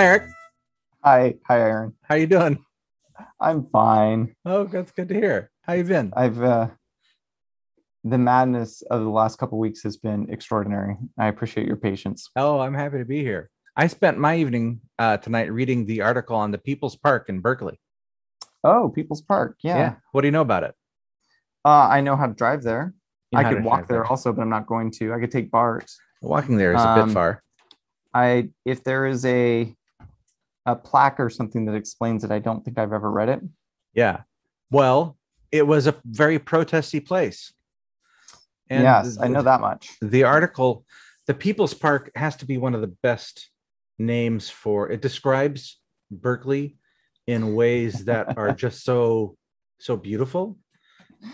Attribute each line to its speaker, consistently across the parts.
Speaker 1: Hi, Eric.
Speaker 2: Hi, hi, Aaron.
Speaker 1: How you doing?
Speaker 2: I'm fine.
Speaker 1: Oh, that's good to hear. How you been?
Speaker 2: I've uh, the madness of the last couple weeks has been extraordinary. I appreciate your patience.
Speaker 1: Oh, I'm happy to be here. I spent my evening uh, tonight reading the article on the People's Park in Berkeley.
Speaker 2: Oh, People's Park. Yeah. yeah.
Speaker 1: What do you know about it?
Speaker 2: Uh, I know how to drive there.
Speaker 1: You know
Speaker 2: I could walk
Speaker 1: drive
Speaker 2: there also, but I'm not going to. I could take BART.
Speaker 1: Walking there is a
Speaker 2: Um,
Speaker 1: bit far.
Speaker 2: I if there is a a plaque or something that explains it, I don't think I've ever read it.
Speaker 1: Yeah. Well, it was a very protesty place.
Speaker 2: And yes, I know that much.
Speaker 1: the article the people's park has to be one of the best names for it describes berkeley in ways that are just so so beautiful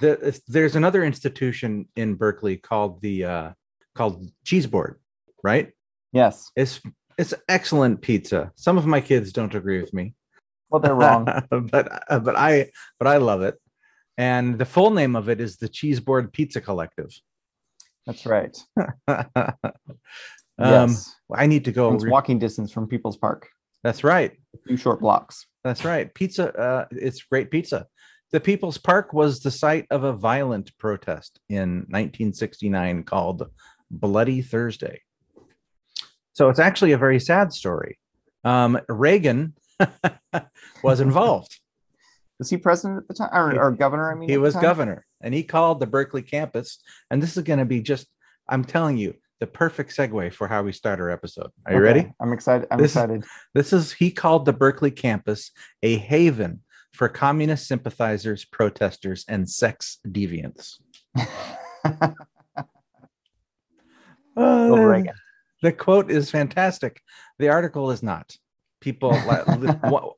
Speaker 1: the, there's another institution in berkeley called the uh called cheese board right
Speaker 2: Yes.
Speaker 1: it's it's excellent pizza some of my kids don't agree with me
Speaker 2: Well, they're wrong.
Speaker 1: but uh, but i but i love it and the full name of it is the Cheeseboard pizza collective
Speaker 2: That's right.
Speaker 1: um
Speaker 2: yes.
Speaker 1: I need to go.
Speaker 2: It's
Speaker 1: re-
Speaker 2: walking distance from People's Park.
Speaker 1: That's right.
Speaker 2: A few short blocks.
Speaker 1: That's right. Pizza. Uh, it's great pizza. The People's Park was the site of a violent protest in 1969 called Bloody Thursday. So it's actually a very sad story. Um, Reagan was involved.
Speaker 2: Was he president at the time, or, or governor? I mean,
Speaker 1: he was governor, and he called the Berkeley campus. And this is going to be just, I'm telling you, the perfect segue for how we start our episode. Are you
Speaker 2: Okay,
Speaker 1: ready?
Speaker 2: I'm excited. I'm
Speaker 1: This
Speaker 2: excited.
Speaker 1: This is he called the Berkeley campus a haven for communist sympathizers, protesters, and sex deviants. Uh,
Speaker 2: Reagan.
Speaker 1: The quote is fantastic. The article is not. People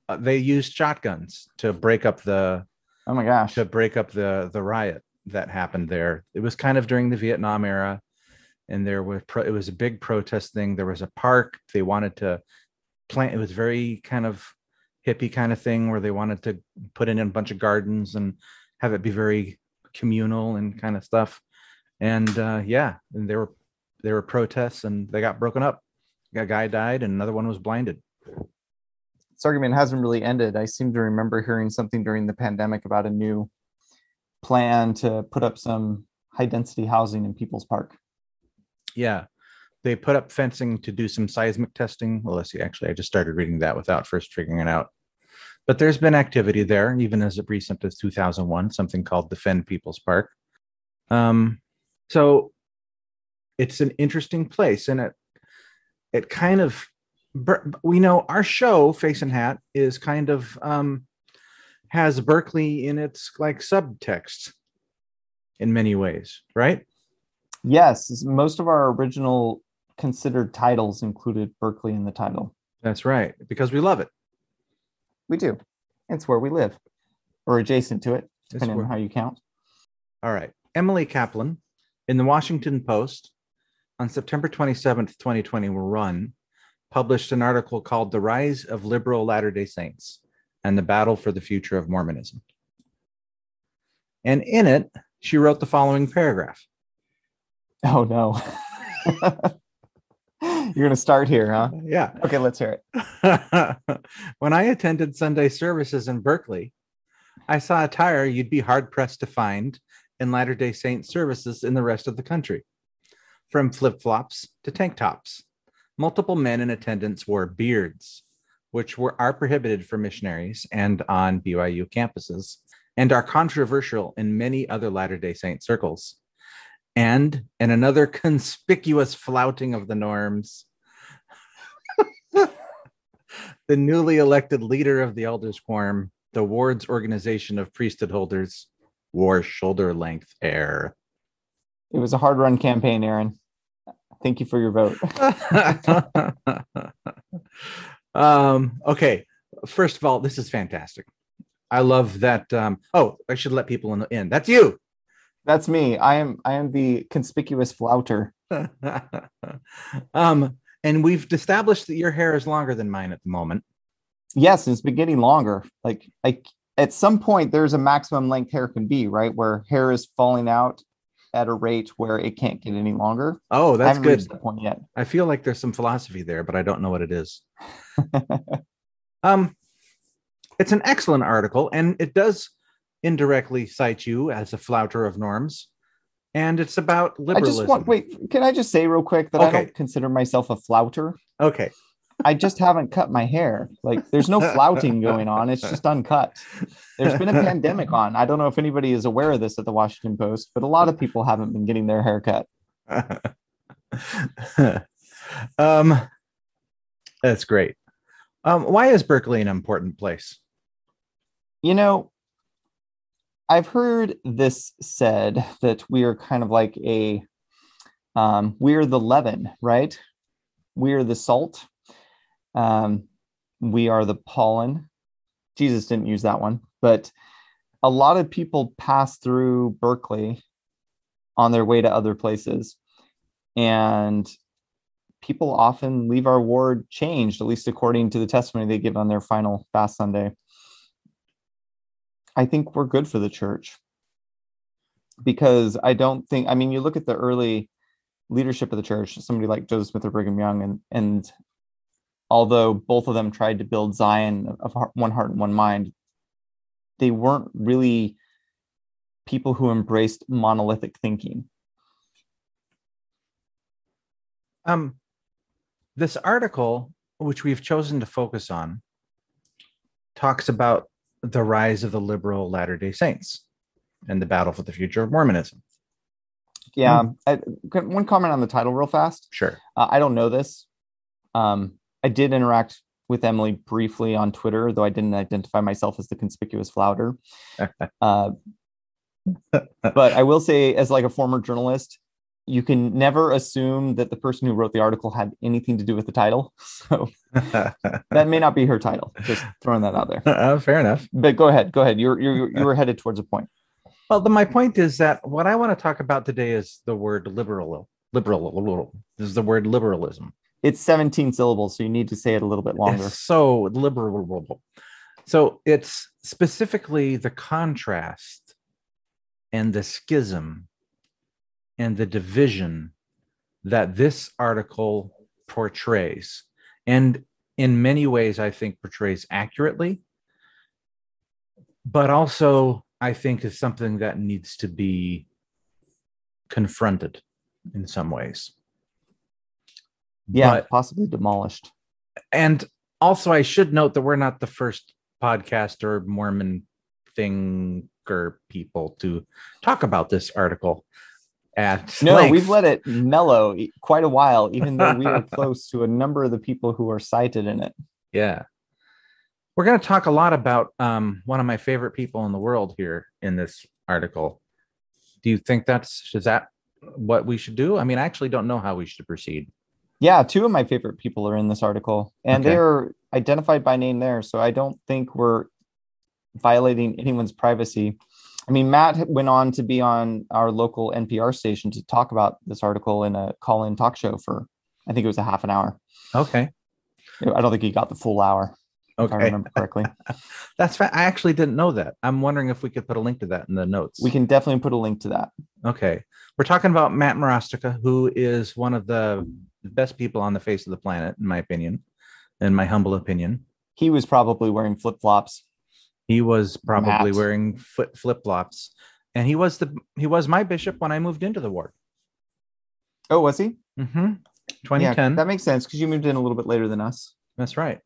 Speaker 1: they used shotguns to break up the
Speaker 2: Oh my gosh.
Speaker 1: to break up the the riot that happened there. It was kind of during the Vietnam era, and there was pro- it was a big protest thing. There was a park they wanted to plant. It was very kind of hippie kind of thing where they wanted to put in a bunch of gardens and have it be very communal and kind of stuff. And uh, yeah, and there were there were protests and they got broken up. A guy died and another one was blinded.
Speaker 2: this argument hasn't really ended. I seem to remember hearing something during the pandemic about a new plan to put up some high density housing in People's Park.
Speaker 1: Yeah. They put up fencing to do some seismic testing. Well, let's see. Actually, I just started reading that without first figuring it out. But there's been activity there, even as recent as 2001, something called Defend People's Park. Um, so it's an interesting place, and it it kind of we know our show Face and Hat is kind of um, has Berkeley in its like subtext in many ways, right?
Speaker 2: Yes, most of our original considered titles included Berkeley in the title.
Speaker 1: That's right, because we love it.
Speaker 2: We do. It's where we live, or adjacent to it, depending
Speaker 1: where-
Speaker 2: on how you count.
Speaker 1: All right. Emily Kaplan in the Washington Post on September 27th, 2020, Run published an article called The Rise of Liberal Latter day Saints and the Battle for the Future of Mormonism. And in it, she wrote the following paragraph
Speaker 2: Oh no. You're going to start here, huh?
Speaker 1: Yeah.
Speaker 2: Okay, let's hear it.
Speaker 1: when I attended Sunday services in Berkeley, I saw attire you'd be hard pressed to find in Latter day Saint services in the rest of the country. From flip flops to tank tops, multiple men in attendance wore beards, which were, are prohibited for missionaries and on BYU campuses, and are controversial in many other Latter day Saint circles. And in another conspicuous flouting of the norms, the newly elected leader of the elders quorum, the ward's organization of priesthood holders, wore shoulder length hair.
Speaker 2: It was a hard run campaign, Aaron. Thank you for your vote.
Speaker 1: um, okay. First of all, this is fantastic. I love that. Um, oh, I should let people in. in. That's you.
Speaker 2: That's me. I am I am the conspicuous flouter.
Speaker 1: um, and we've established that your hair is longer than mine at the moment.
Speaker 2: Yes, it's been getting longer. Like like at some point there's a maximum length hair can be, right? Where hair is falling out at a rate where it can't get any longer.
Speaker 1: Oh,
Speaker 2: I
Speaker 1: that's
Speaker 2: haven't
Speaker 1: good.
Speaker 2: that point yet.
Speaker 1: I feel like there's some philosophy there, but I don't know what it is. um, it's an excellent article, and it does indirectly cite you as a flouter of norms, and it's about
Speaker 2: I
Speaker 1: liberalism.
Speaker 2: just want wait. Can I just say real quick that I don't consider myself a flouter.
Speaker 1: Okay,
Speaker 2: I just haven't cut my hair. Like there's no flouting going on. It's just uncut. There's been a pandemic on. I don't know if anybody is aware of this at the Washington Post, but a lot of people haven't been getting their hair cut.
Speaker 1: um, that's great. Um, why is Berkeley an important place?
Speaker 2: You know, I've heard this said that we are kind of like a um, we're the leaven, right? We're the salt. Um, we are the pollen. Jesus didn't use that one, but a lot of people pass through Berkeley on their way to other places. And people often leave our ward changed, at least according to the testimony they give on their final fast Sunday. I think we're good for the church because I don't think, I mean, you look at the early leadership of the church, somebody like Joseph Smith or Brigham Young, and, and although both of them tried to build Zion of one heart and one mind, they weren't really people who embraced monolithic thinking.
Speaker 1: Um, this article, which we've chosen to focus on, talks about the rise of the liberal Latter day Saints and the battle for the future of Mormonism.
Speaker 2: Yeah. I, one comment on the title, real fast.
Speaker 1: Sure.
Speaker 2: Uh, I don't know this. Um, I did interact with Emily briefly on Twitter, though I didn't identify myself as the conspicuous flouter. uh, but I will say, as like a former journalist, you can never assume that the person who wrote the article had anything to do with the title. So that may not be her title. Just throwing that out there.
Speaker 1: Uh, fair enough.
Speaker 2: But go ahead. Go ahead. You're you're you were headed towards a point.
Speaker 1: Well, my point is that what I want to talk about today is the word liberal. Liberal. This is the word liberalism.
Speaker 2: It's 17 syllables, so you need to say it a little bit longer.
Speaker 1: It's so liberal. So it's specifically the contrast and the schism and the division that this article portrays. And in many ways, I think portrays accurately, but also I think is something that needs to be confronted in some ways.
Speaker 2: Yeah,
Speaker 1: But-
Speaker 2: possibly demolished.
Speaker 1: and also I should note that we're not the first podcast or Mormon thinker people to talk about this article at
Speaker 2: No,
Speaker 1: length.
Speaker 2: we've let it mellow quite a while, even though we are close to a number of the people who are cited in it.
Speaker 1: yeah we're going to talk a lot about um, one of my favorite people in the world here in this article do you think that's is that what we should do i mean i actually don't know how we should proceed
Speaker 2: Yeah, two of my favorite people are in this article, and
Speaker 1: Okay.
Speaker 2: they're identified by name there. So I don't think we're violating anyone's privacy. I mean, Matt went on to be on our local NPR station to talk about this article in a call in talk show for, I think it was a half an hour.
Speaker 1: okay
Speaker 2: I don't think he got the full hour, if I
Speaker 1: okay
Speaker 2: remember correctly.
Speaker 1: that's fa- i actually didn't know that i'm wondering if we could put a link to that in the notes
Speaker 2: we can definitely put a link to that.
Speaker 1: Okay. We're talking about Matt Marostica, who is one of the best people on the face of the planet, in my opinion, in my humble opinion.
Speaker 2: He was probably wearing flip flops.
Speaker 1: He was probably wearing foot flip flops, and he was the he was my bishop when I moved into the ward.
Speaker 2: Oh, was he?
Speaker 1: Mm-hmm.
Speaker 2: Yeah,
Speaker 1: 2010.
Speaker 2: that makes sense because you moved in a little bit later than us.
Speaker 1: That's right.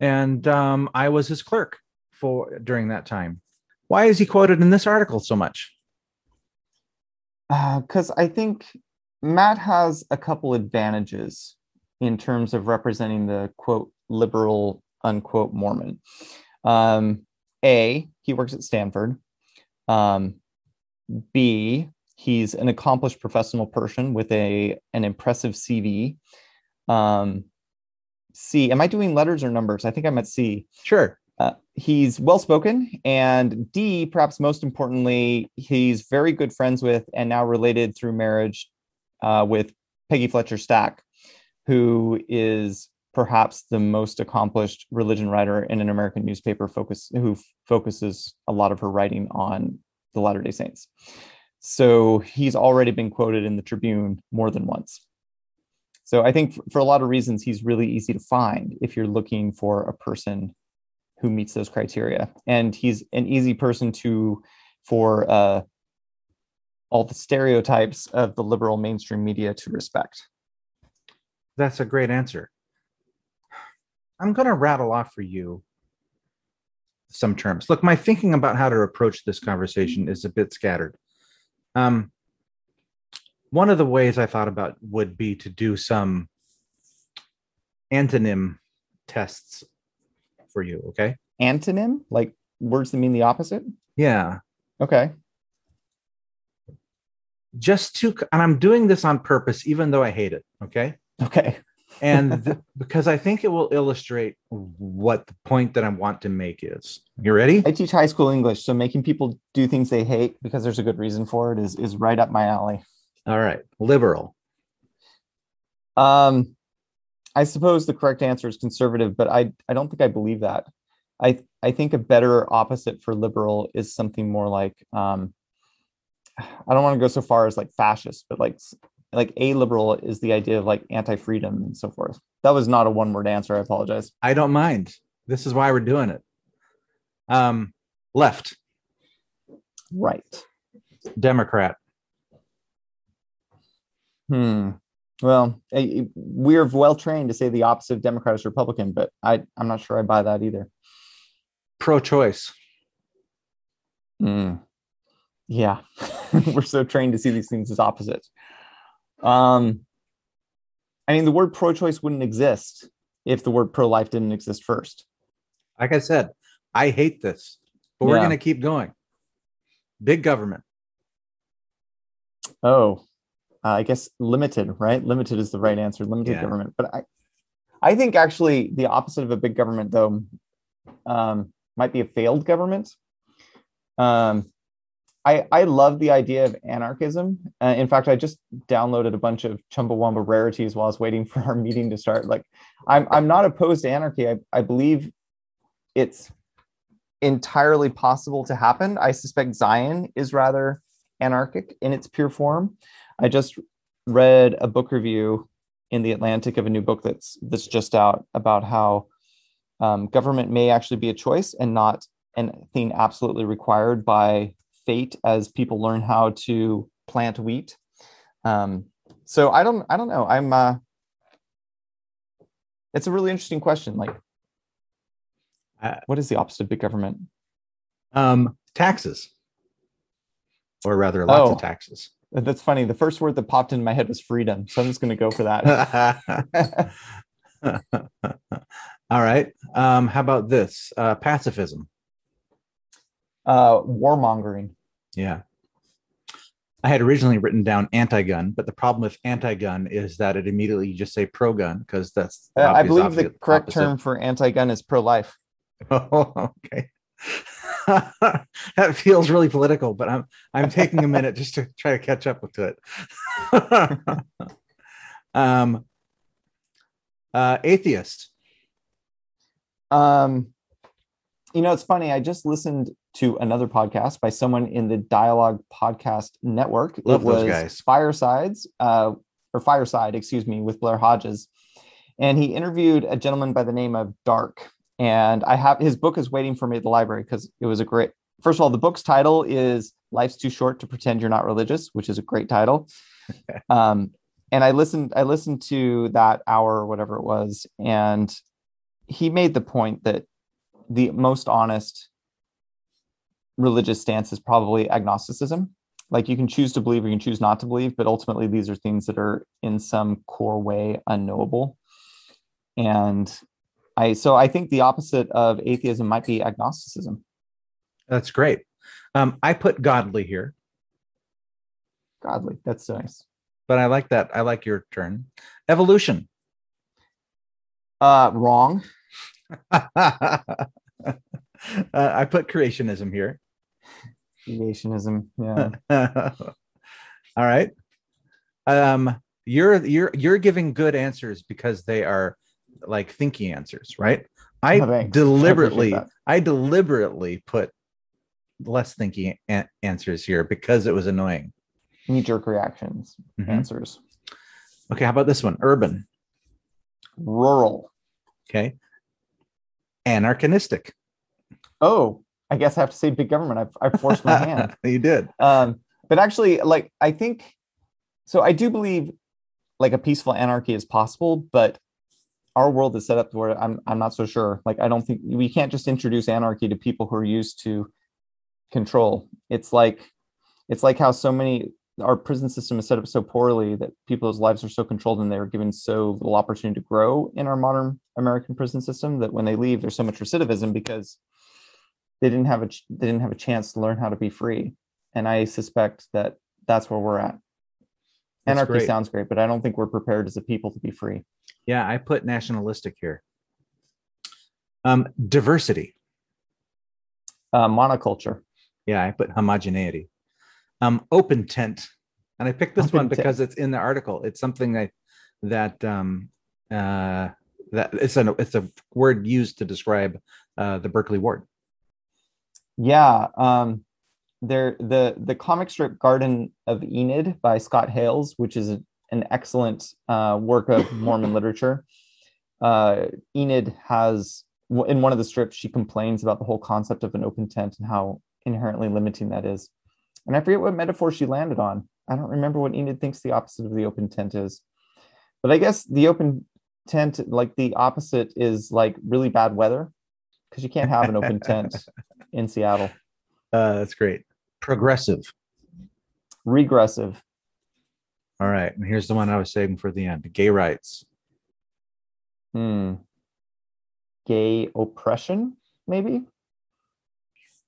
Speaker 1: And um, I was his clerk for during that time. Why is he quoted in this article so much?
Speaker 2: Uh, because Uh, I think Matt has a couple advantages in terms of representing the quote liberal unquote Mormon. Um, a, he works at Stanford. Um, B, he's an accomplished professional person with a an impressive CV. Um, C, am I doing letters or numbers? I think I'm at C.
Speaker 1: Sure.
Speaker 2: Uh, he's well spoken, and D, perhaps most importantly, he's very good friends with and now related through marriage uh, with Peggy Fletcher Stack, who is perhaps the most accomplished religion writer in an American newspaper focus who f- focuses a lot of her writing on the Latter Day Saints. so he's already been quoted in the Tribune more than once. So I think for a lot of reasons, he's really easy to find if you're looking for a person who meets those criteria. And he's an easy person to, for uh, all the stereotypes of the liberal mainstream media to respect.
Speaker 1: That's a great answer. I'm going to rattle off for you some terms. Look, my thinking about how to approach this conversation is a bit scattered. Um, one of the ways I thought about would be to do some antonym tests for you. Okay.
Speaker 2: Antonym, like words that mean the opposite.
Speaker 1: Yeah.
Speaker 2: Okay.
Speaker 1: Just to, and I'm doing this on purpose, even though I hate it. Okay.
Speaker 2: Okay.
Speaker 1: and th- because I think it will illustrate what the point that I want to make is. You ready?
Speaker 2: I teach high school English, so making people do things they hate because there's a good reason for it is is right up my alley.
Speaker 1: All right, liberal.
Speaker 2: Um, I suppose the correct answer is conservative, but I I don't think I believe that. I I think a better opposite for liberal is something more like um, I don't want to go so far as like fascist, but like like a liberal is the idea of like anti-freedom and so forth. That was not a one-word answer. I apologize.
Speaker 1: I don't mind. This is why we're doing it. Um, left.
Speaker 2: Right.
Speaker 1: Democrat.
Speaker 2: Hmm. Well, we're well trained to say the opposite of Democrat is Republican, but I, I'm not sure I buy that either.
Speaker 1: Pro choice.
Speaker 2: Hmm. Yeah. we're so trained to see these things as opposites. Um, I mean, the word pro choice wouldn't exist if the word pro life didn't exist first.
Speaker 1: Like I said, I hate this, but we're going to keep going. Big government.
Speaker 2: Oh, uh, I guess limited, right? Limited is the right answer. Limited
Speaker 1: Yeah.
Speaker 2: government. But I, I think actually the opposite of a big government, though, um, might be a failed government. Um, I I love the idea of anarchism. Uh, in fact, I just downloaded a bunch of Chumbawamba rarities while I was waiting for our meeting to start. Like, I'm I'm not opposed to anarchy. I I believe it's entirely possible to happen. I suspect Zion is rather anarchic in its pure form. I just read a book review in the Atlantic of a new book that's that's just out about how um, government may actually be a choice and not anything absolutely required by fate as people learn how to plant wheat. Um, so I don't I don't know. I'm uh, it's a really interesting question. Like,
Speaker 1: Uh,
Speaker 2: what is the opposite of big government?
Speaker 1: Um, taxes. Or rather, lots
Speaker 2: Oh.
Speaker 1: of taxes.
Speaker 2: That's funny. The first word that popped into my head was freedom, so I'm just going to go for that.
Speaker 1: All right. Um, how about this? Uh, pacifism.
Speaker 2: uh, warmongering.
Speaker 1: Yeah. I had originally written down anti-gun, but the problem with anti-gun is that it immediately you just say pro-gun because that's
Speaker 2: Uh, I believe the correct
Speaker 1: opposite.
Speaker 2: term for anti-gun is pro-life.
Speaker 1: Oh, okay. that feels really political, but I'm I'm taking a minute just to try to catch up with it. um, uh, atheist.
Speaker 2: Um, you know, it's funny. I just listened to another podcast by someone in the Dialogue Podcast Network.
Speaker 1: Love
Speaker 2: it
Speaker 1: those
Speaker 2: was
Speaker 1: guys.
Speaker 2: Firesides, uh, or Fireside, excuse me, with Blair Hodges, and he interviewed a gentleman by the name of Dark. And I have his book is waiting for me at the library because it was a great. First of all, the book's title is "Life's Too Short to Pretend You're Not Religious," which is a great title. um, and I listened. I listened to that hour or whatever it was, and he made the point that the most honest religious stance is probably agnosticism. Like you can choose to believe or you can choose not to believe, but ultimately these are things that are in some core way unknowable. And I so I think the opposite of atheism might be agnosticism.
Speaker 1: That's great. Um, I put godly here,
Speaker 2: Godly. That's nice.
Speaker 1: but I like that. I like your turn. Evolution.
Speaker 2: Uh wrong.
Speaker 1: uh, I put creationism here.
Speaker 2: Creationism. Yeah.
Speaker 1: All right. Um, you're you're you're giving good answers because they are like thinking answers, right? I
Speaker 2: Oh, thanks. I
Speaker 1: deliberately. I deliberately put less thinking a- answers here because it was annoying.
Speaker 2: knee jerk reactions,
Speaker 1: Mhm.
Speaker 2: answers.
Speaker 1: Okay, how about this one? Urban.
Speaker 2: Rural.
Speaker 1: Okay. Anarchinistic.
Speaker 2: Oh, I guess I have to say big government. I've, I've forced my hand.
Speaker 1: you did.
Speaker 2: Um, but actually, like I think so. I do believe like a peaceful anarchy is possible, but our world is set up to where I'm I'm not so sure. Like I don't think we can't just introduce anarchy to people who are used to control. It's like it's like how so many our prison system is set up so poorly that people's lives are so controlled and they're given so little opportunity to grow in our modern American prison system that when they leave, there's so much recidivism because they didn't have a they didn't have a chance to learn how to be free. And I suspect that that's where we're at.
Speaker 1: That's
Speaker 2: Anarchy
Speaker 1: great.
Speaker 2: sounds great, but I don't think we're prepared as a people to be free.
Speaker 1: Yeah, I put nationalistic here. Um, diversity.
Speaker 2: Uh, monoculture.
Speaker 1: Yeah, I put homogeneity. Um, open tent, and I picked this one
Speaker 2: Open tent.
Speaker 1: because it's in the article. It's something that that um, uh, that it's a it's a word used to describe uh, the Berkeley ward.
Speaker 2: Yeah, um, there the the comic strip Garden of Enid by Scott Hales, which is an excellent uh, work of Mormon literature. Uh, Enid has in one of the strips she complains about the whole concept of an open tent and how inherently limiting that is. And I forget what metaphor she landed on. I don't remember what Enid thinks the opposite of the open tent is. But I guess the open tent, like the opposite, is like really bad weather because you can't have an open tent in Seattle.
Speaker 1: Uh, that's great. Progressive.
Speaker 2: Regressive.
Speaker 1: All right, and here's the one I was saving for the end. Gay rights.
Speaker 2: Hmm. Gay oppression, maybe?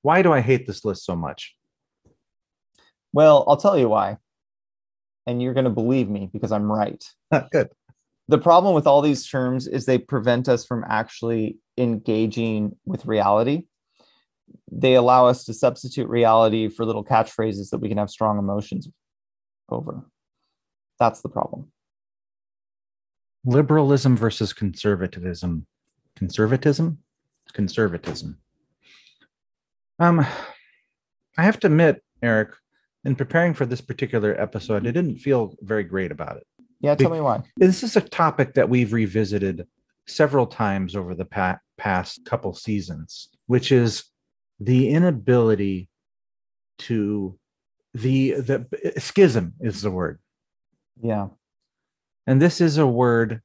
Speaker 1: Why do I hate this list so much?
Speaker 2: Well, I'll tell you why. And you're going to believe me because I'm right.
Speaker 1: Good.
Speaker 2: The problem with all these terms is they prevent us from actually engaging with reality. They allow us to substitute reality for little catchphrases that we can have strong emotions over. That's the problem.
Speaker 1: Liberalism versus conservatism. Conservatism? Conservatism. Um, I have to admit, Eric, in preparing for this particular episode, I didn't feel very great about it.
Speaker 2: Yeah, tell me why.
Speaker 1: This is a topic that we've revisited several times over the pa- past couple seasons, which is the inability to the the schism is the word.
Speaker 2: Yeah.
Speaker 1: And this is a word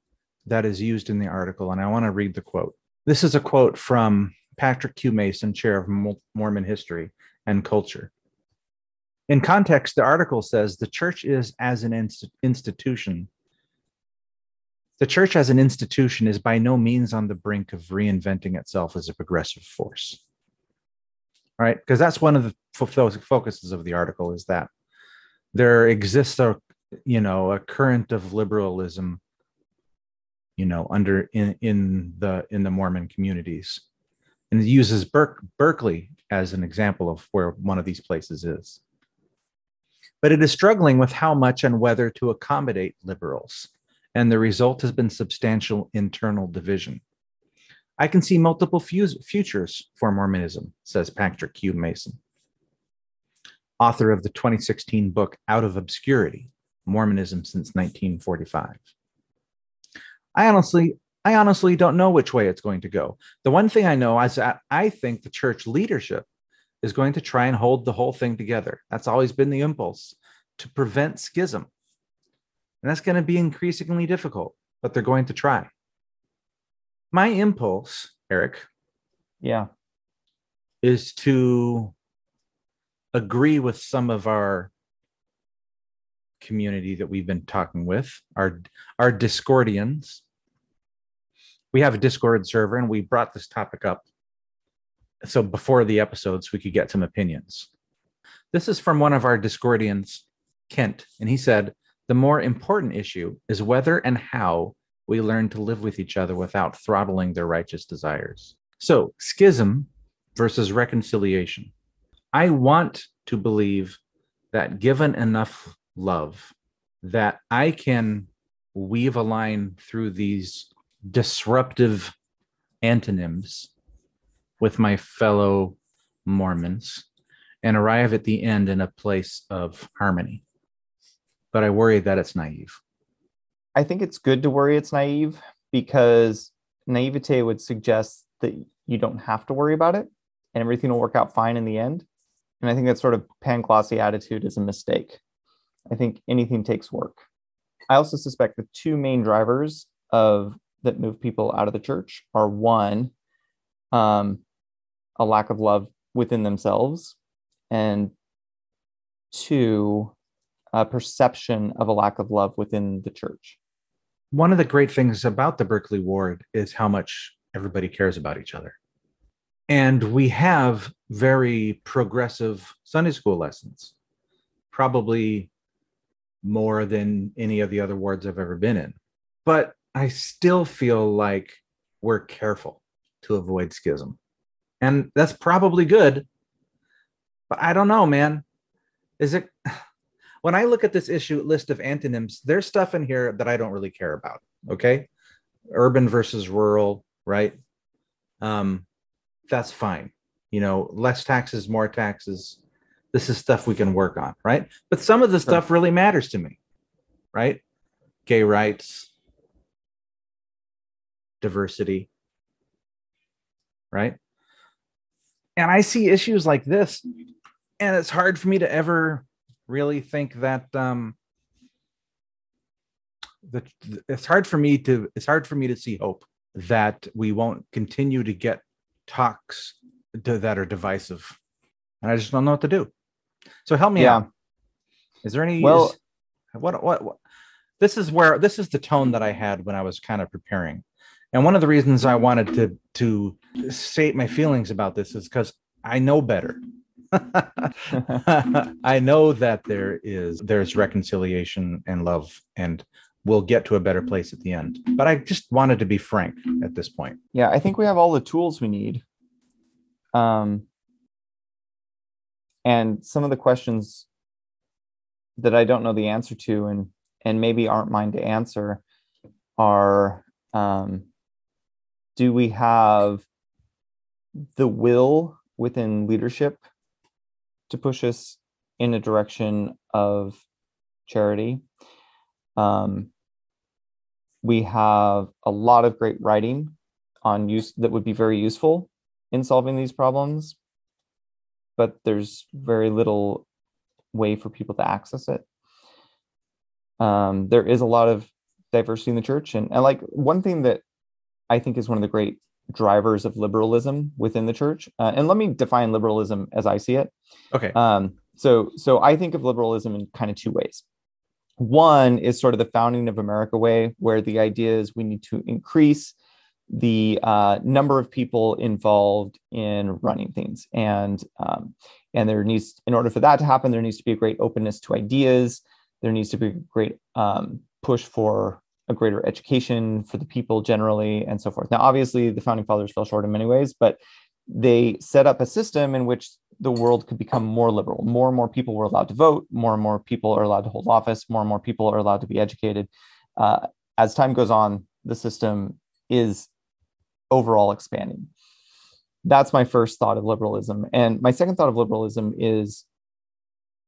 Speaker 1: that is used in the article, and I want to read the quote. This is a quote from Patrick Q. Mason, chair of Mormon history and culture. In context, the article says the church is as an inst- institution. The church as an institution is by no means on the brink of reinventing itself as a progressive force. Right? Because that's one of the focuses of the article is that there exists a you know a current of liberalism you know under in in the in the mormon communities and it uses Berk, berkeley as an example of where one of these places is but it is struggling with how much and whether to accommodate liberals and the result has been substantial internal division i can see multiple futures for mormonism says patrick q mason author of the 2016 book out of obscurity Mormonism since 1945. I honestly, I honestly don't know which way it's going to go. The one thing I know is that I think the church leadership is going to try and hold the whole thing together. That's always been the impulse to prevent schism. And that's going to be increasingly difficult, but they're going to try. My impulse, Eric,
Speaker 2: Yeah.
Speaker 1: is to agree with some of our community that we've been talking with, our our Discordians. We have a Discord server and we brought this topic up so before the episodes we could get some opinions. This is from one of our Discordians, Kent, and he said, "The more important issue is whether and how we learn to live with each other without throttling their righteous desires." So, schism versus reconciliation. I want to believe that given enough love that I can weave a line through these disruptive antonyms with my fellow Mormons and arrive at the end in a place of harmony. But I worry that it's naive.
Speaker 2: I think it's good to worry it's naive because naivete would suggest that you don't have to worry about it and everything will work out fine in the end. And I think that sort of Panglossy attitude is a mistake. I think anything takes work. I also suspect the two main drivers of that move people out of the church are one, um, a lack of love within themselves, and two, a perception of a lack of love within the church.
Speaker 1: One of the great things about the Berkeley Ward is how much everybody cares about each other. And we have very progressive Sunday school lessons, probably more than any of the other wards I've ever been in. But I still feel like we're careful to avoid schism. And that's probably good. But I don't know, man. Is it when I look at this issue list of antonyms, there's stuff in here that I don't really care about. Okay. Urban versus rural, right? Um, that's fine. You know, less taxes, more taxes. This is stuff we can work on, right? But some of the stuff really matters to me, right? Gay rights, diversity, right? And I see issues like this, and it's hard for me to ever really think that um that it's hard for me to it's hard for me to see hope that we won't continue to get talks to, that are divisive. And i just don't know what to do. So help me yeah. out. Is there any well is, what, what what this is where this is the tone that i had when i was kind of preparing. And one of the reasons i wanted to to state my feelings about this is because i know better I know that there is there's reconciliation and love and we'll get to a better place at the end. But I just wanted to be frank at this point.
Speaker 2: Yeah, I think we have all the tools we need. Um and some of the questions that I don't know the answer to and and maybe aren't mine to answer are um do we have the will within leadership to push us in a direction of charity. Um, we have a lot of great writing on use that would be very useful in solving these problems, but there's very little way for people to access it. Um, there is a lot of diversity in the church, and, and like one thing that I think is one of the great drivers of liberalism within the church. Uh, and let me define liberalism as I see it.
Speaker 1: Okay.
Speaker 2: Um, so, so I think of liberalism in kind of two ways. One is sort of the founding of America way, where the idea is we need to increase the uh, number of people involved in running things, and um, and there needs, in order for that to happen, there needs to be a great openness to ideas. There needs to be a great um, push for a greater education for the people generally and so forth. Now, obviously, the founding fathers fell short in many ways, but they set up a system in which the world could become more liberal. More and more people were allowed to vote. More and more people are allowed to hold office. More and more people are allowed to be educated. Uh, as time goes on, the system is overall expanding. That's my first thought of liberalism. And my second thought of liberalism is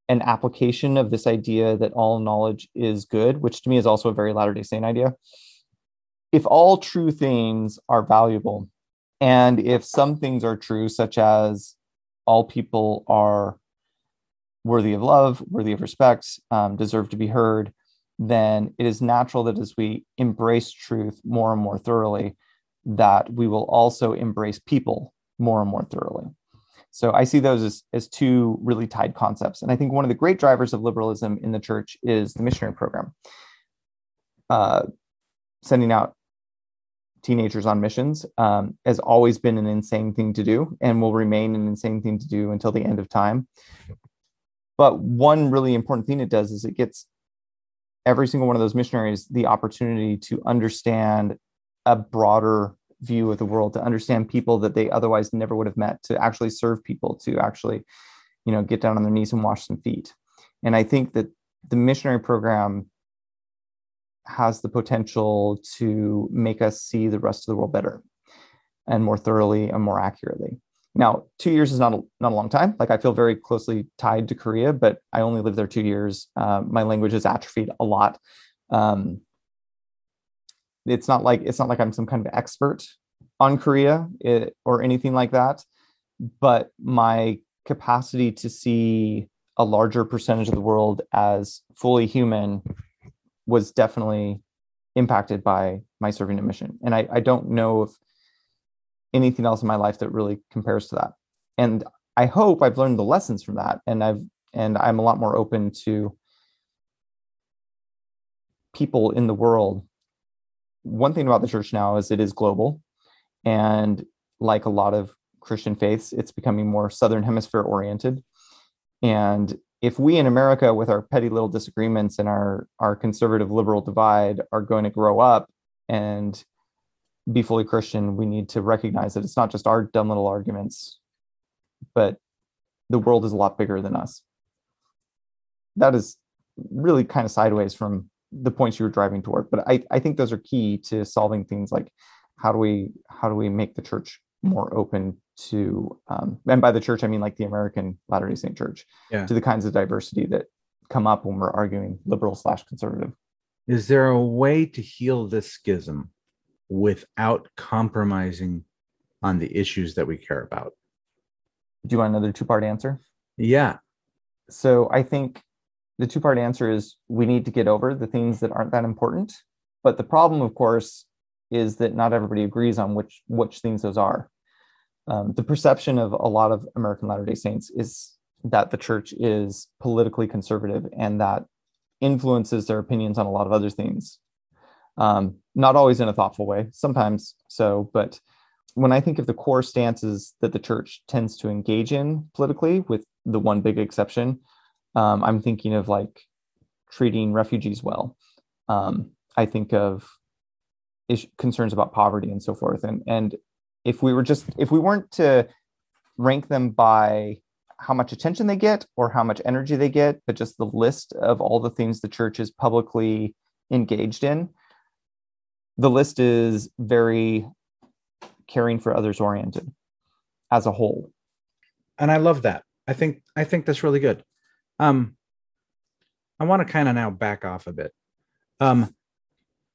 Speaker 2: an application of this idea that all knowledge is good, which to me is also a very Latter day Saint idea. If all true things are valuable, and if some things are true, such as all people are worthy of love, worthy of respect, um, deserve to be heard, then it is natural that as we embrace truth more and more thoroughly, that we will also embrace people more and more thoroughly. So I see those as, as two really tied concepts. And I think one of the great drivers of liberalism in the church is the missionary program. Uh, sending out teenagers on missions um, has always been an insane thing to do and will remain an insane thing to do until the end of time. But one really important thing it does is it gets every single one of those missionaries the opportunity to understand a broader view of the world to understand people that they otherwise never would have met to actually serve people to actually you know get down on their knees and wash some feet and i think that the missionary program has the potential to make us see the rest of the world better and more thoroughly and more accurately Now, two years is not a, not a long time. Like I feel very closely tied to Korea, but I only lived there two years. Uh, my language has atrophied a lot. Um, it's not like it's not like I'm some kind of expert on Korea it, or anything like that, but my capacity to see a larger percentage of the world as fully human was definitely impacted by my serving a mission. And I, I don't know if anything else in my life that really compares to that. And I hope I've learned the lessons from that. And I've and I'm a lot more open to people in the world. One thing about the church now is it is global. And like a lot of Christian faiths, it's becoming more Southern Hemisphere oriented. And if we in America, with our petty little disagreements and our, our conservative liberal divide, are going to grow up and be fully Christian, we need to recognize that it's not just our dumb little arguments, but the world is a lot bigger than us. That is really kind of sideways from the points you were driving toward. But I, I think those are key to solving things like how do we how do we make the church more open to um, and by the church I mean like the American Latter Day Saint Church
Speaker 1: Yeah.
Speaker 2: to the kinds of diversity that come up when we're arguing liberal slash conservative.
Speaker 1: Is there a way to heal this schism without compromising on the issues that we care about?
Speaker 2: Do you want another two part answer?
Speaker 1: Yeah.
Speaker 2: So I think the two part answer is we need to get over the things that aren't that important. But the problem, of course, is that not everybody agrees on which which things those are. Um, the perception of a lot of American Latter Day Saints is that the church is politically conservative and that influences their opinions on a lot of other things. Um, not always in a thoughtful way, sometimes so, but when I think of the core stances that the church tends to engage in politically, with the one big exception, um, I'm thinking of like treating refugees well. Um, I think of is- concerns about poverty and so forth. And and if we were just if we weren't to rank them by how much attention they get or how much energy they get, but just the list of all the things the church is publicly engaged in, the list is very caring for others oriented as a whole.
Speaker 1: and I love that. I think I think that's really good. Um, I want to kind of now back off a bit. Um,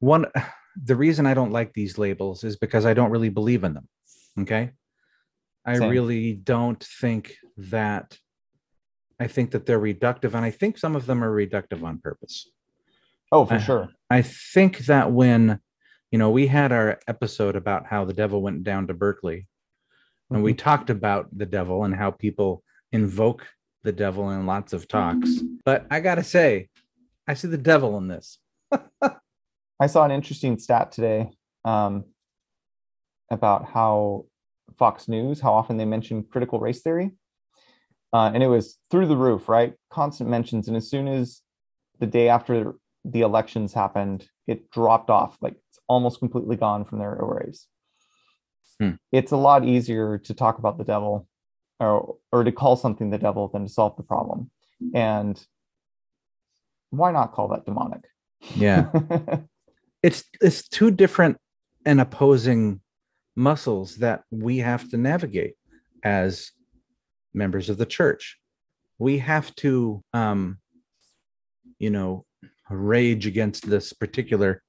Speaker 1: one, the reason I don't like these labels is because I don't really believe in them. Okay, I
Speaker 2: Same.
Speaker 1: really don't think that. I think that they're reductive, and I think some of them are reductive on purpose.
Speaker 2: Oh, for
Speaker 1: Uh,
Speaker 2: sure.
Speaker 1: I think that when, you know, we had our episode about how the devil went down to Berkeley, and we talked about the devil and how people invoke the devil in lots of talks. But I gotta say, I see the devil in this.
Speaker 2: I saw an interesting stat today um, about how Fox News, how often they mention critical race theory. Uh, and it was through the roof, right? Constant mentions. And as soon as the day after the elections happened, it dropped off, like it's almost completely gone from their arrays.
Speaker 1: Hmm.
Speaker 2: It's a lot easier to talk about the devil or, or to call something the devil than to solve the problem. And why not call that demonic?
Speaker 1: Yeah. it's it's two different and opposing muscles that we have to navigate as members of the church we have to um you know rage against this particular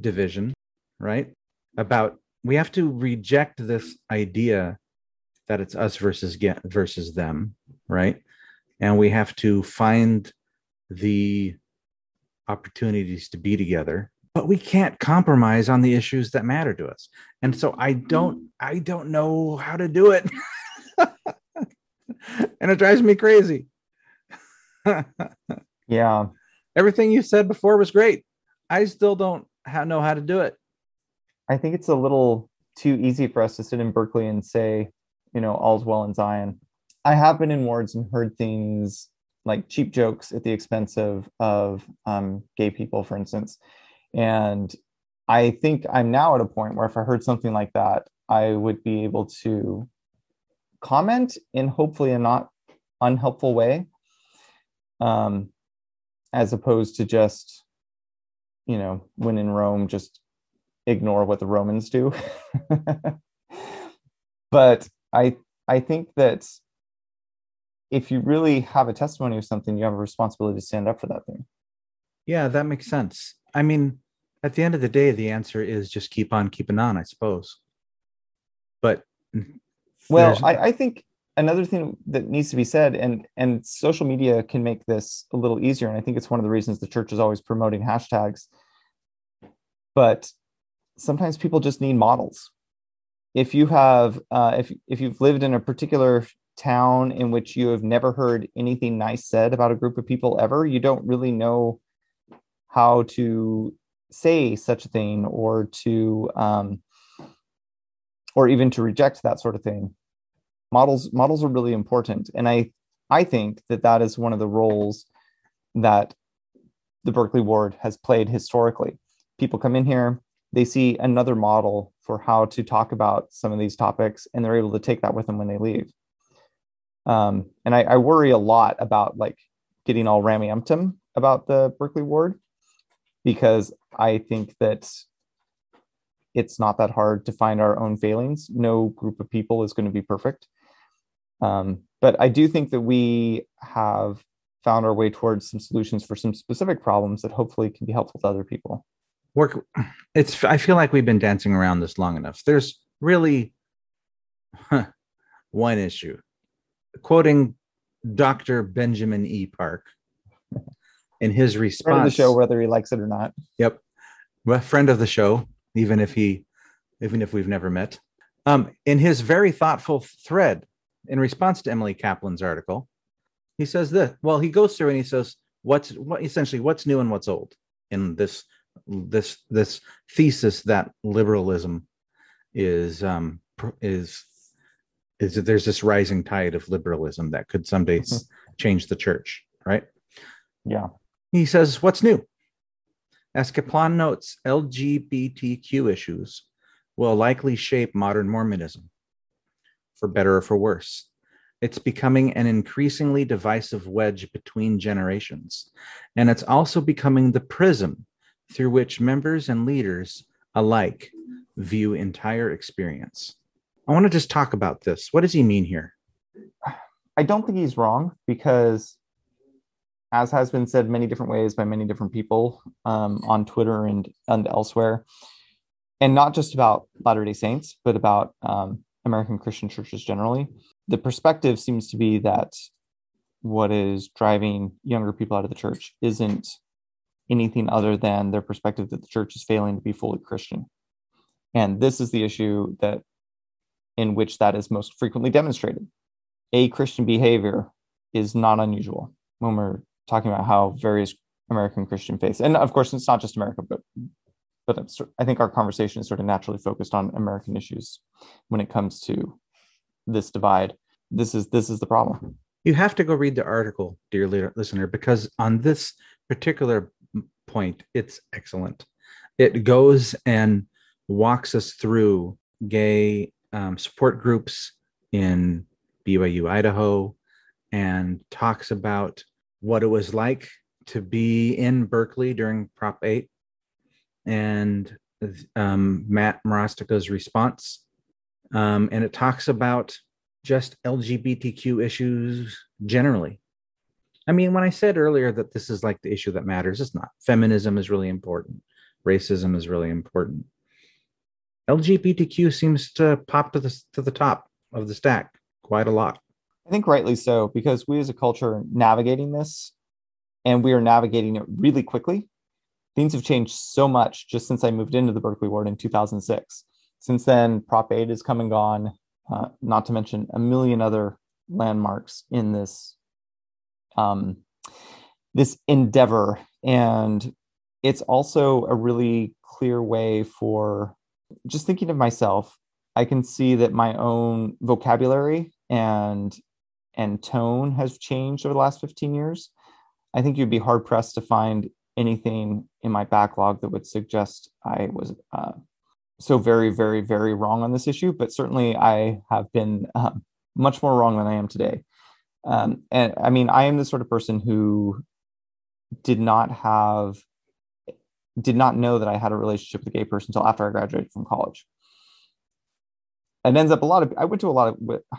Speaker 1: division right about we have to reject this idea that it's us versus get versus them right? And we have to find the opportunities to be together but we can't compromise on the issues that matter to us. And so i don't i don't know how to do it. And it drives me crazy.
Speaker 2: Yeah.
Speaker 1: everything you said before was great. I still don't know how to do it.
Speaker 2: I think it's a little too easy for us to sit in Berkeley and say, you know, all's well in Zion. I have been in wards and heard things like cheap jokes at the expense of of um, gay people, for instance. And I think I'm now at a point where if I heard something like that, I would be able to comment in hopefully a not unhelpful way, um, as opposed to just, you know, when in Rome, just ignore what the Romans do. but I I think that if you really have a testimony of something, you have a responsibility to stand up for that thing.
Speaker 1: Yeah, that makes sense. I mean, at the end of the day, the answer is just keep on keeping on, I suppose. But
Speaker 2: well, I, I think another thing that needs to be said, and and social media can make this a little easier, and I think it's one of the reasons the church is always promoting hashtags. But sometimes people just need models. If you have, uh, if if you've lived in a particular town in which you have never heard anything nice said about a group of people ever, you don't really know how to say such a thing or to um, or even to reject that sort of thing. Models models are really important. And i i think that that is one of the roles that the berkeley ward has played historically. People come in here they see another model for how to talk about some of these topics and they're able to take that with them when they leave um, and I, I worry a lot about like getting all rammy-umptum about the berkeley ward because i think that it's not that hard to find our own failings. No group of people is going to be perfect. Um, but I do think that we have found our way towards some solutions for some specific problems that hopefully can be helpful to other people.
Speaker 1: Work it's i feel like we've been dancing around this long enough. There's really huh, one issue. Quoting dr benjamin e. Park in his response Friend
Speaker 2: of the show, whether he likes it or not.
Speaker 1: yep. Well, friend of the show even if he even if we've never met. Um, in his very thoughtful thread in response to emily kaplan's article he says this well he goes through and he says what's what essentially what's new and what's old in this this this thesis that liberalism is um is is that there's this rising tide of liberalism that could someday change the church right?
Speaker 2: Yeah.
Speaker 1: he says what's new? As kaplan notes lgbtq issues will likely shape modern mormonism for better or for worse. It's becoming an increasingly divisive wedge between generations and it's also becoming the prism through which members and leaders alike view entire experience. I want to just talk about this. What does he mean here?
Speaker 2: I don't think he's wrong because, as has been said many different ways by many different people um, on Twitter and, and elsewhere, and not just about Latter day Saints, but about um, American Christian churches generally, the perspective seems to be that what is driving younger people out of the church isn't anything other than their perspective that the church is failing to be fully Christian. And this is the issue that in which that is most frequently demonstrated. A Christian behavior is not unusual when we're talking about how various American Christian faiths, and of course, it's not just America, but but I think our conversation is sort of naturally focused on American issues when it comes to this divide. This is this is the problem.
Speaker 1: You have to go read the article, dear listener, because on this particular point, it's excellent. It goes and walks us through gay um, support groups in BYU, Idaho, and talks about what it was like to be in Berkeley during Prop 8 and um, Matt Marastica's response. Um, and it talks about just LGBTQ issues generally. I mean, when I said earlier that this is like the issue that matters, it's not. Feminism is really important, racism is really important. LGBTQ seems to pop to the to the top of the stack quite a lot.
Speaker 2: I think rightly so, because we as a culture are navigating this and we are navigating it really quickly. Things have changed so much just since I moved into the Berkeley ward in 2006. Since then, Prop 8 has come and gone, uh, not to mention a million other landmarks in this um, this endeavor. And it's also a really clear way for just thinking of myself. I can see that my own vocabulary and and tone has changed over the last 15 years. I think you'd be hard pressed to find anything in my backlog that would suggest I was uh, so very, very, very wrong on this issue. But certainly, I have been um, much more wrong than I am today. Um, and I mean, I am the sort of person who did not have, did not know that I had a relationship with a gay person until after I graduated from college. And ends up a lot of i went to a lot of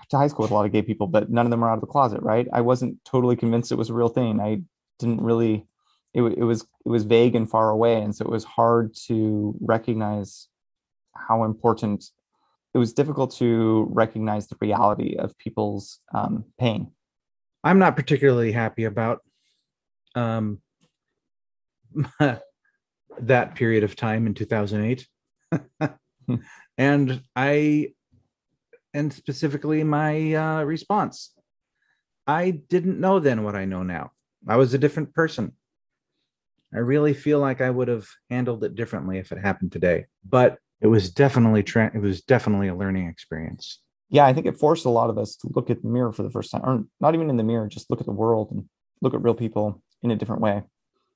Speaker 2: to high school with a lot of gay people but none of them were out of the closet right? I wasn't totally convinced it was a real thing. I didn't really it, it was it was vague and far away. And so it was hard to recognize how important it was difficult to recognize the reality of people's um, pain
Speaker 1: I'm not particularly happy about um, that period of time in 2008. and I, and specifically my uh, response, I didn't know then what I know now. I was a different person. I really feel like I would have handled it differently if it happened today. But it was definitely tra- it was definitely a learning experience.
Speaker 2: Yeah, I think it forced a lot of us to look at the mirror for the first time, or not even in the mirror, just look at the world and look at real people in a different way.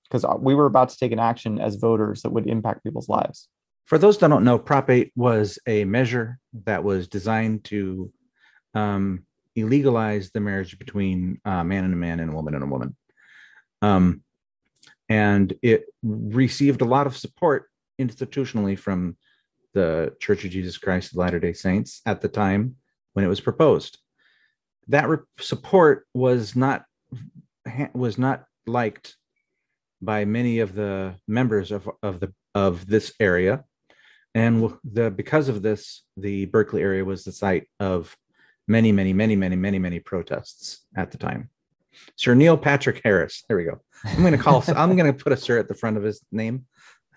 Speaker 2: Because uh, we were about to take an action as voters that would impact people's lives.
Speaker 1: For those that don't know, Prop 8 was a measure that was designed to um, illegalize the marriage between a man and a man and a woman and a woman. Um, and it received a lot of support institutionally from the Church of Jesus Christ of Latter day Saints at the time when it was proposed. That re- support was not was not liked by many of the members of, of the of this area. And the because of this the berkeley area was the site of many many many many many many protests at the time. Sir neil patrick harris there we go. I'm going to call i'm going to put a sir at the front of his name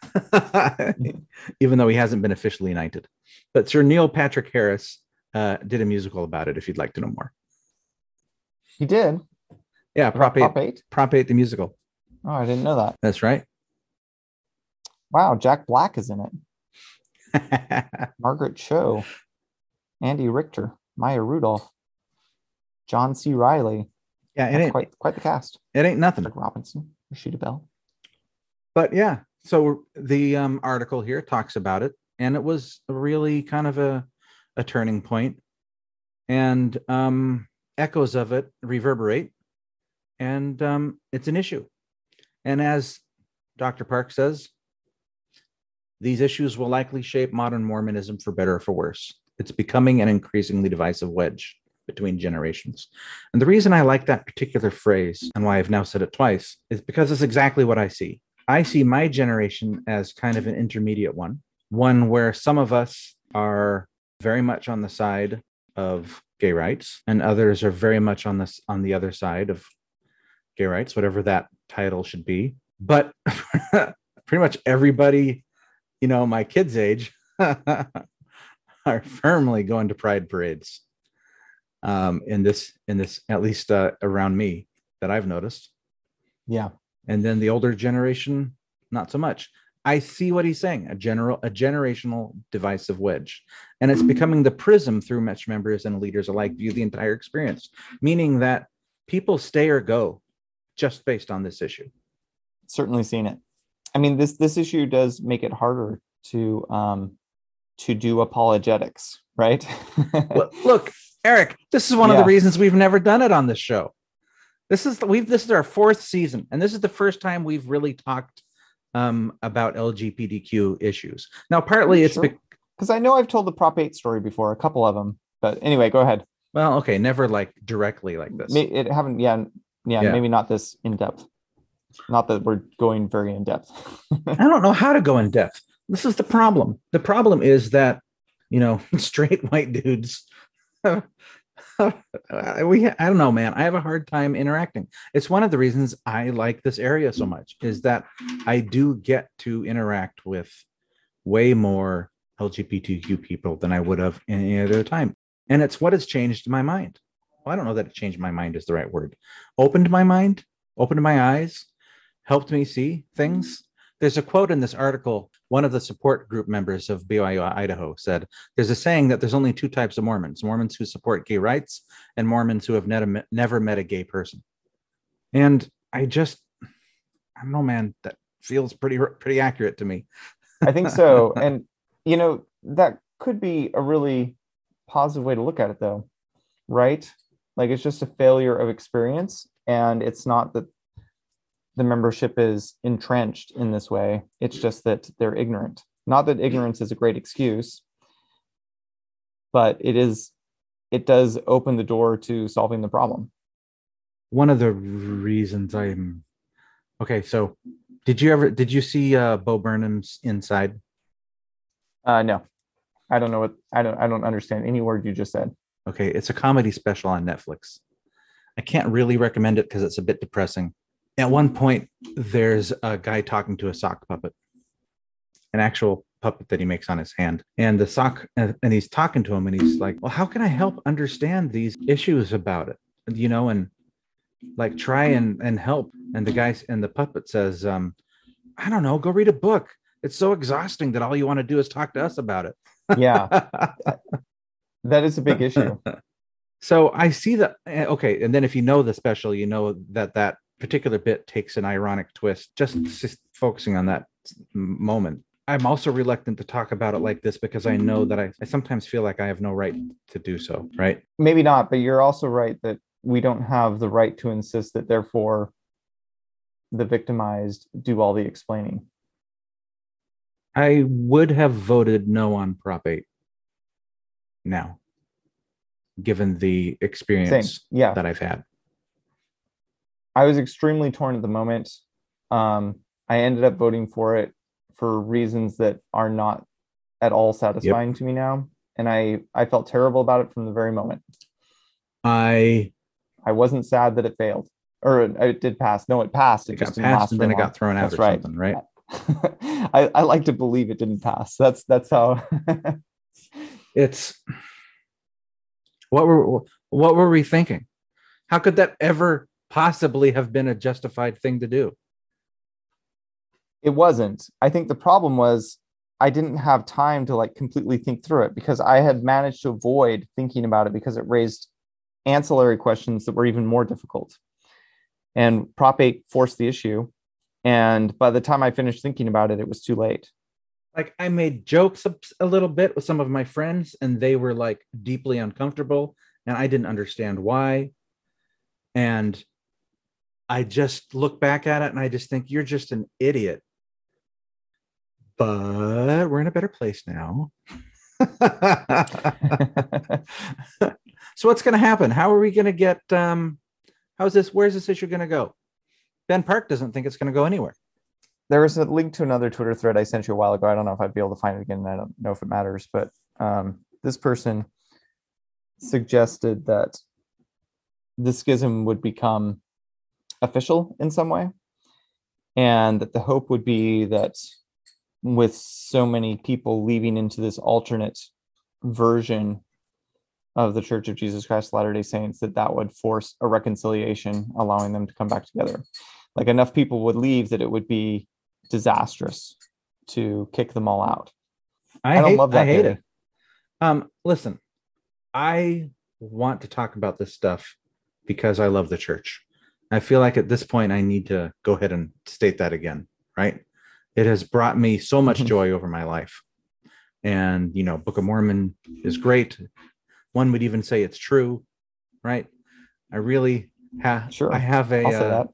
Speaker 1: even though he hasn't been officially knighted but sir neil patrick harris uh, did a musical about it if you'd like to know more
Speaker 2: He did.
Speaker 1: yeah prop 8
Speaker 2: Prop eight.
Speaker 1: prop 8 the musical
Speaker 2: Oh, I didn't know that.
Speaker 1: that's right
Speaker 2: Wow, Jack Black is in it. Margaret Cho, Andy Richter, Maya Rudolph, John C. Reilly.
Speaker 1: yeah it
Speaker 2: That's
Speaker 1: ain't,
Speaker 2: quite quite the cast.
Speaker 1: it ain't nothing
Speaker 2: Robinson, Rashida Bell.
Speaker 1: but yeah so the um, article here talks about it and it was really kind of a, a turning point. And um, echoes of it reverberate and um, it's an issue. And as dr park says these issues will likely shape modern mormonism for better or for worse. It's becoming an increasingly divisive wedge between generations. And the reason i like that particular phrase and why i've now said it twice is because it's exactly what i see I see my generation as kind of an intermediate one, one where some of us are very much on the side of gay rights, and others are very much on this on the other side of gay rights, whatever that title should be. But pretty much everybody, you know, my kids' age, are firmly going to pride parades. Um, in this, in this, at least uh, around me, that I've noticed
Speaker 2: Yeah.
Speaker 1: And then the older generation not so much. I see what he's saying a general a generational divisive wedge. And it's becoming the prism through which members and leaders alike view the entire experience meaning that people stay or go just based on this issue.
Speaker 2: Certainly seen it. I mean, this this issue does make it harder to um to do apologetics, right?
Speaker 1: look, look eric this is one of the reasons we've never done it on this show this is we've this is our fourth season and this is the first time we've really talked um about lgbtq issues now partly it's
Speaker 2: Sure.
Speaker 1: be-
Speaker 2: Because I know I've told the Prop 8 story before, a couple of them. But anyway, go ahead.
Speaker 1: well okay never like directly like this
Speaker 2: It haven't, yeah, yeah,
Speaker 1: Yeah.
Speaker 2: maybe not this in depth. Not that we're going very in depth.
Speaker 1: I don't know how to go in depth. This is the problem. The problem is that, you know, straight white dudes, we, I don't know, man. I have a hard time interacting. It's one of the reasons I like this area so much is that I do get to interact with way more LGBTQ people than I would have any other time. And it's what has changed my mind. Well, I don't know that it changed my mind is the right word. Opened my mind, opened my eyes, helped me see things. There's a quote in this article. One of the support group members of BYU Idaho said, There's a saying that there's only two types of Mormons Mormons who support gay rights and Mormons who have never, never met a gay person. And I just, I don't know, man, that feels pretty, pretty accurate to me.
Speaker 2: I think so. And, you know, that could be a really positive way to look at it, though, right? Like it's just a failure of experience. And it's not that the membership is entrenched in this way, it's just that they're ignorant. Not that ignorance is a great excuse, but it is it does open the door to solving the problem.
Speaker 1: One of the reasons I'm okay. So, did you ever did you see uh, Bo Burnham's Inside?
Speaker 2: Uh, no, I don't know what I don't I don't understand any word you just said.
Speaker 1: Okay, it's a comedy special on Netflix. I can't really recommend it because it's a bit depressing. At one point, there's a guy talking to a sock puppet, an actual puppet that he makes on his hand, and the sock, and he's talking to him, and he's like, "Well, how can I help understand these issues about it?" You know, and like try and and help. And the guy and the puppet says, um, "I don't know, go read a book. It's so exhausting that all you want to do is talk to us about it."
Speaker 2: Yeah, that is a big issue.
Speaker 1: So I see that. eh, Okay, and then if you know the special, you know that that particular bit takes an ironic twist. Just, just focusing on that moment. I'm also reluctant to talk about it like this because I know that I, I sometimes feel like I have no right to do so. Right?
Speaker 2: Maybe not, but you're also right that we don't have the right to insist that therefore the victimized do all the explaining.
Speaker 1: I would have voted no on Prop 8 now, given the
Speaker 2: Same.
Speaker 1: experience
Speaker 2: Yeah.
Speaker 1: that I've had.
Speaker 2: I was extremely torn at the moment. Um, I ended up voting for it for reasons that are not at all satisfying to me now. And I, I felt terrible about it from the very moment.
Speaker 1: I
Speaker 2: I wasn't sad that it failed or it, it did pass. No, it passed. It,
Speaker 1: it
Speaker 2: just
Speaker 1: got passed and then it
Speaker 2: long.
Speaker 1: got thrown out
Speaker 2: That's
Speaker 1: or
Speaker 2: right.
Speaker 1: something, right?
Speaker 2: I, I like to believe it didn't pass. That's that's how.
Speaker 1: it's what were what were we thinking how could that ever possibly have been a justified thing to do
Speaker 2: it wasn't. I think the problem was I didn't have time to like completely think through it because I had managed to avoid thinking about it because it raised ancillary questions that were even more difficult. And Prop 8 forced the issue. And by the time I finished thinking about it, it was too late.
Speaker 1: like i made jokes a, a little bit with some of my friends and they were like deeply uncomfortable and i didn't understand why and i just look back at it and i just think you're just an idiot but we're in a better place now so what's going to happen how are we going to get um how's this where's this issue going to go ben park doesn't think it's going to go anywhere
Speaker 2: there was a link to another Twitter thread I sent you a while ago. I don't know if I'd be able to find it again. I don't know if it matters, but um, this person suggested that the schism would become official in some way, and that the hope would be that with so many people leaving into this alternate version of the Church of Jesus Christ of Latter-day Saints, that that would force a reconciliation, allowing them to come back together. Like enough people would leave that it would be disastrous to kick them all out.
Speaker 1: I,
Speaker 2: I don't
Speaker 1: hate,
Speaker 2: love that
Speaker 1: I hate
Speaker 2: theory.
Speaker 1: it. Um, listen, I want to talk about this stuff because I love the church. I feel like at this point I need to go ahead and state that again, right? It has brought me so much
Speaker 2: Mhm.
Speaker 1: joy over my life. And you know, Book of Mormon is great. One would even say it's true, right? I really have
Speaker 2: Sure,
Speaker 1: I have a uh,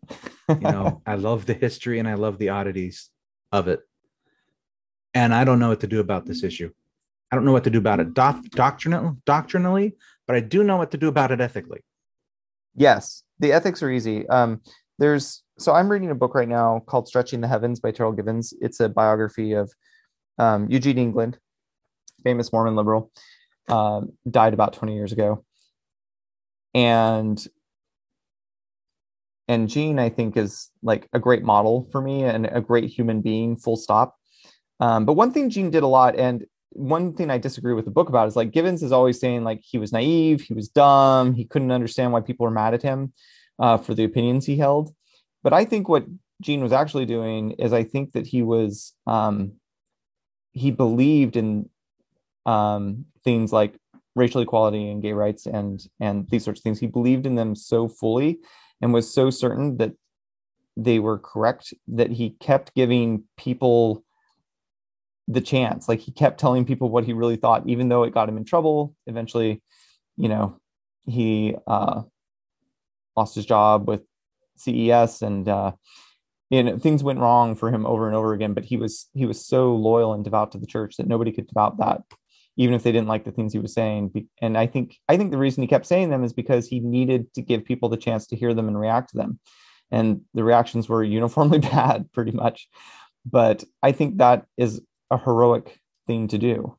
Speaker 1: you know i love the history and i love the oddities of it and i don't know what to do about this issue i don't know what to do about it doc- doctrinal, doctrinally but i do know what to do about it ethically
Speaker 2: yes, the ethics are easy. Um, there's so I'm reading a book right now called Stretching the Heavens by Terryl Givens. It's a biography of um, Eugene England, famous Mormon liberal, um, died about 20 years ago. And and Gene, I think, is like a great model for me and a great human being, full stop. Um, but one thing Gene did a lot, and one thing I disagree with the book about is like Givens is always saying like he was naive, he was dumb, he couldn't understand why people were mad at him uh, for the opinions he held. But I think what Gene was actually doing is I think that he was um, he believed in um, things like racial equality and gay rights and and these sorts of things. He believed in them so fully and was so certain that they were correct that he kept giving people the chance. Like he kept telling people what he really thought, even though it got him in trouble. Eventually, you know, he uh, lost his job with CES and uh, you know things went wrong for him over and over again. But he was he was so loyal and devout to the church that nobody could doubt that. even if they didn't like the things he was saying. And I think I think the reason he kept saying them is because he needed to give people the chance to hear them and react to them. And the reactions were uniformly bad, pretty much. But I think that is a heroic thing to do.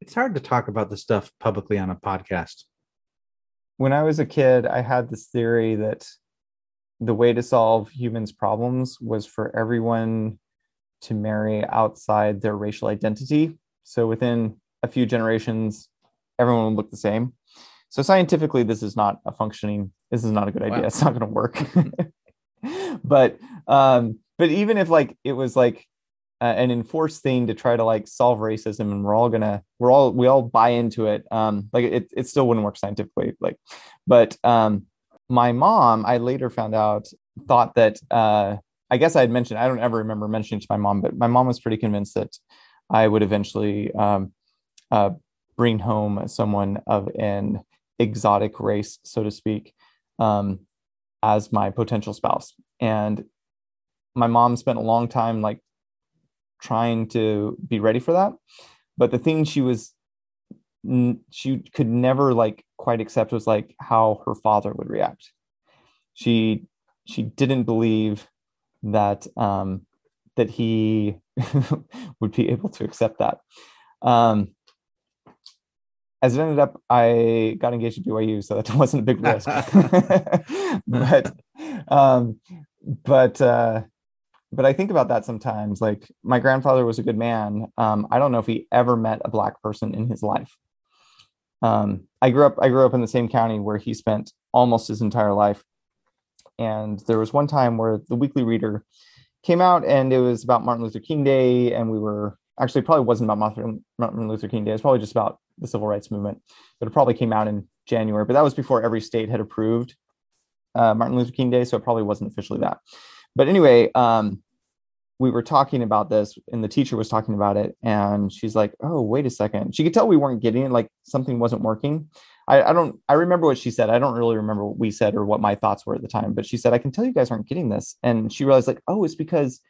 Speaker 1: It's hard to talk about this stuff publicly on a podcast.
Speaker 2: When I was a kid, I had this theory that the way to solve humans' problems was for everyone to marry outside their racial identity. So within a few generations, everyone would look the same. So scientifically, this is not a functioning. This is not a good idea. Wow. It's not going to work. but um, but even if like it was like uh, an enforced thing to try to like solve racism, and we're all gonna we're all we all buy into it. Um, like it it still wouldn't work scientifically. Like, but um, my mom, I later found out, thought that uh, I guess I had mentioned, I don't ever remember mentioning to my mom, but my mom was pretty convinced that I would eventually um, uh, bring home someone of an exotic race, so to speak, um, as my potential spouse. And my mom spent a long time like trying to be ready for that. But the thing she was she could never like quite accept was like how her father would react. She she didn't believe that um, that he would be able to accept that. Um, as it ended up, I got engaged at BYU, so that wasn't a big risk. but um, but uh, but I think about that sometimes. Like my grandfather was a good man. Um, I don't know if he ever met a black person in his life. Um, I grew up I grew up in the same county where he spent almost his entire life. And there was one time where the Weekly Reader came out and it was about Martin Luther King Day, and we were actually probably wasn't about Martin Luther King Day. It's probably just about the civil rights movement, but it probably came out in January. But that was before every state had approved uh, Martin Luther King Day, so it probably wasn't officially that. But anyway, um, we were talking about this and the teacher was talking about it and she's like oh wait a second. She could tell we weren't getting it like something wasn't working. I, I don't i remember what she said. I don't really remember what we said or what my thoughts were at the time but she said i can tell you guys aren't getting this. And she realized like oh it's because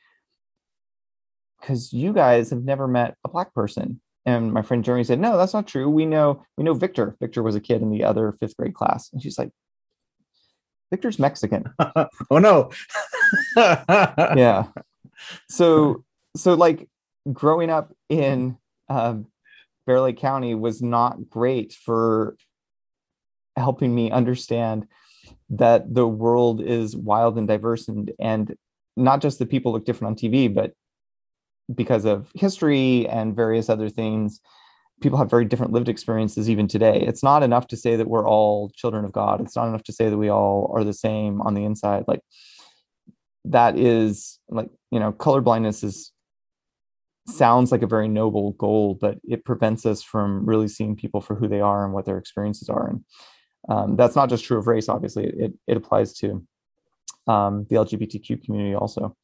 Speaker 2: because you guys have never met a black person. And my friend jeremy said no that's not true. We know we know victor. Victor was a kid in the other fifth grade class. And she's like victor's mexican.
Speaker 1: Oh no.
Speaker 2: Yeah so so like growing up in um, Bear Lake County was not great for helping me understand that the world is wild and diverse and and not just the people look different on TV, but because of history and various other things, people have very different lived experiences even today. It's not enough to say that we're all children of God. It's not enough to say that we all are the same on the inside. Like that is like you know color blindness is sounds like a very noble goal but it prevents us from really seeing people for who they are and what their experiences are. And um, that's not just true of race obviously. It, it applies to um, the lgbtq community also.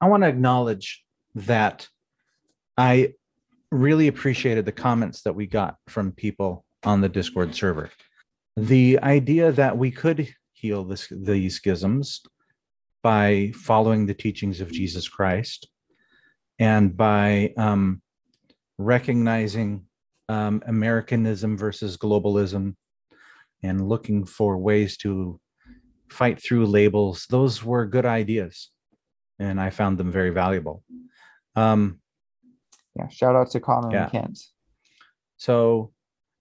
Speaker 1: I want to acknowledge that i really appreciated the comments that we got from people on the discord server. The idea that we could heal this, these schisms by following the teachings of Jesus Christ and by um, recognizing um, Americanism versus globalism and looking for ways to fight through labels. Those were good ideas, and I found them very valuable. Um,
Speaker 2: yeah, shout out to Connor yeah. and Kent.
Speaker 1: So,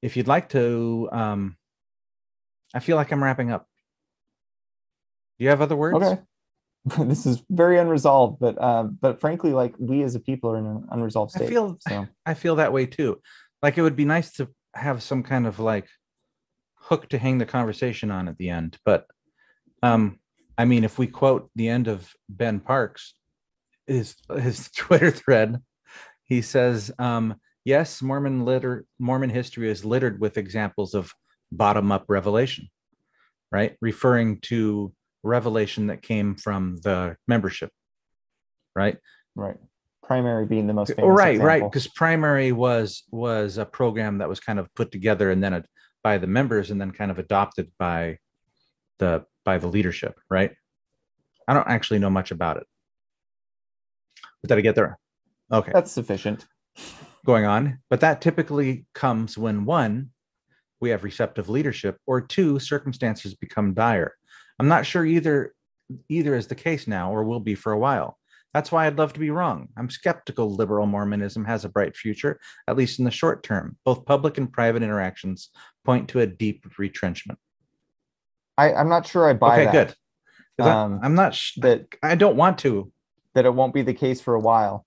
Speaker 1: if you'd like to, um, I feel like I'm wrapping up. Do you have other words?
Speaker 2: Okay. this is very unresolved but uh, but frankly like we as a people are in an unresolved state
Speaker 1: i feel so. i feel that way too like it would be nice to have some kind of like hook to hang the conversation on at the end but um i mean if we quote the end of ben parks his his twitter thread he says um yes mormon litter mormon history is littered with examples of bottom up revelation right referring to revelation that came from the membership right?
Speaker 2: Right. Primary being the most
Speaker 1: famous right example. right because primary was was a program that was kind of put together and then a, by the members and then kind of adopted by the by the leadership right? I don't actually know much about it. But did i get there? Okay.
Speaker 2: That's sufficient.
Speaker 1: Going on, but that typically comes when one, we have receptive leadership, or two, circumstances become dire. I'm not sure either either is the case now or will be for a while. That's why I'd love to be wrong. I'm skeptical liberal Mormonism has a bright future, at least in the short term. Both public and private interactions point to a deep retrenchment.
Speaker 2: I, I'm not sure I buy
Speaker 1: okay,
Speaker 2: that.
Speaker 1: good. 'Cause I-
Speaker 2: Um,
Speaker 1: I'm not. Sh-
Speaker 2: that
Speaker 1: I don't want to.
Speaker 2: that it won't be the case for a while.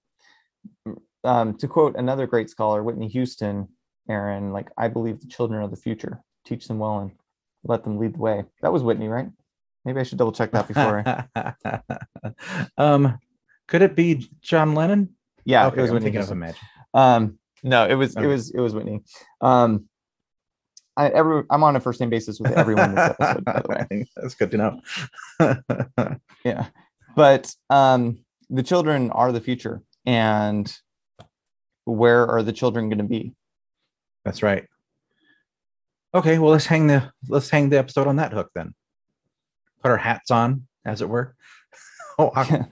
Speaker 2: Um, to quote another great scholar, Whitney Houston, Aaron, like I believe the children are the future. Teach them well and let them lead the way. That was Whitney, right? Maybe I should double check that before. I...
Speaker 1: um, could it be John Lennon?
Speaker 2: Yeah,
Speaker 1: okay,
Speaker 2: it was
Speaker 1: I'm
Speaker 2: Whitney.
Speaker 1: thinking of a.
Speaker 2: Um, no, it was it was it was Whitney. Um, I every I'm on a first name basis with everyone this episode, by the way.
Speaker 1: That's good to know.
Speaker 2: Yeah, but um, the children are the future, and where are the children going to be?
Speaker 1: That's right. Okay, well let's hang the let's hang the episode on that hook then. Put our hats on, as it were. Oh,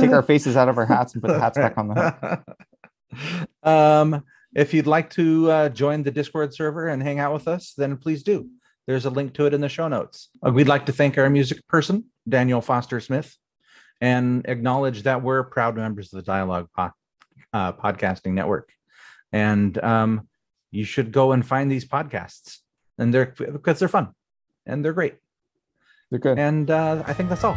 Speaker 2: Take our faces out of our hats and put the hats back on the hook.
Speaker 1: um, if you'd like to uh, join the Discord server and hang out with us, then please do. There's a link to it in the show notes. Uh, we'd like to thank our music person, Daniel Foster Smith, and acknowledge that we're proud members of the Dialogue po- uh, Podcasting Network. And um, you should go and find these podcasts, and they're because they're fun and they're great.
Speaker 2: They're good.
Speaker 1: And uh, I think that's all.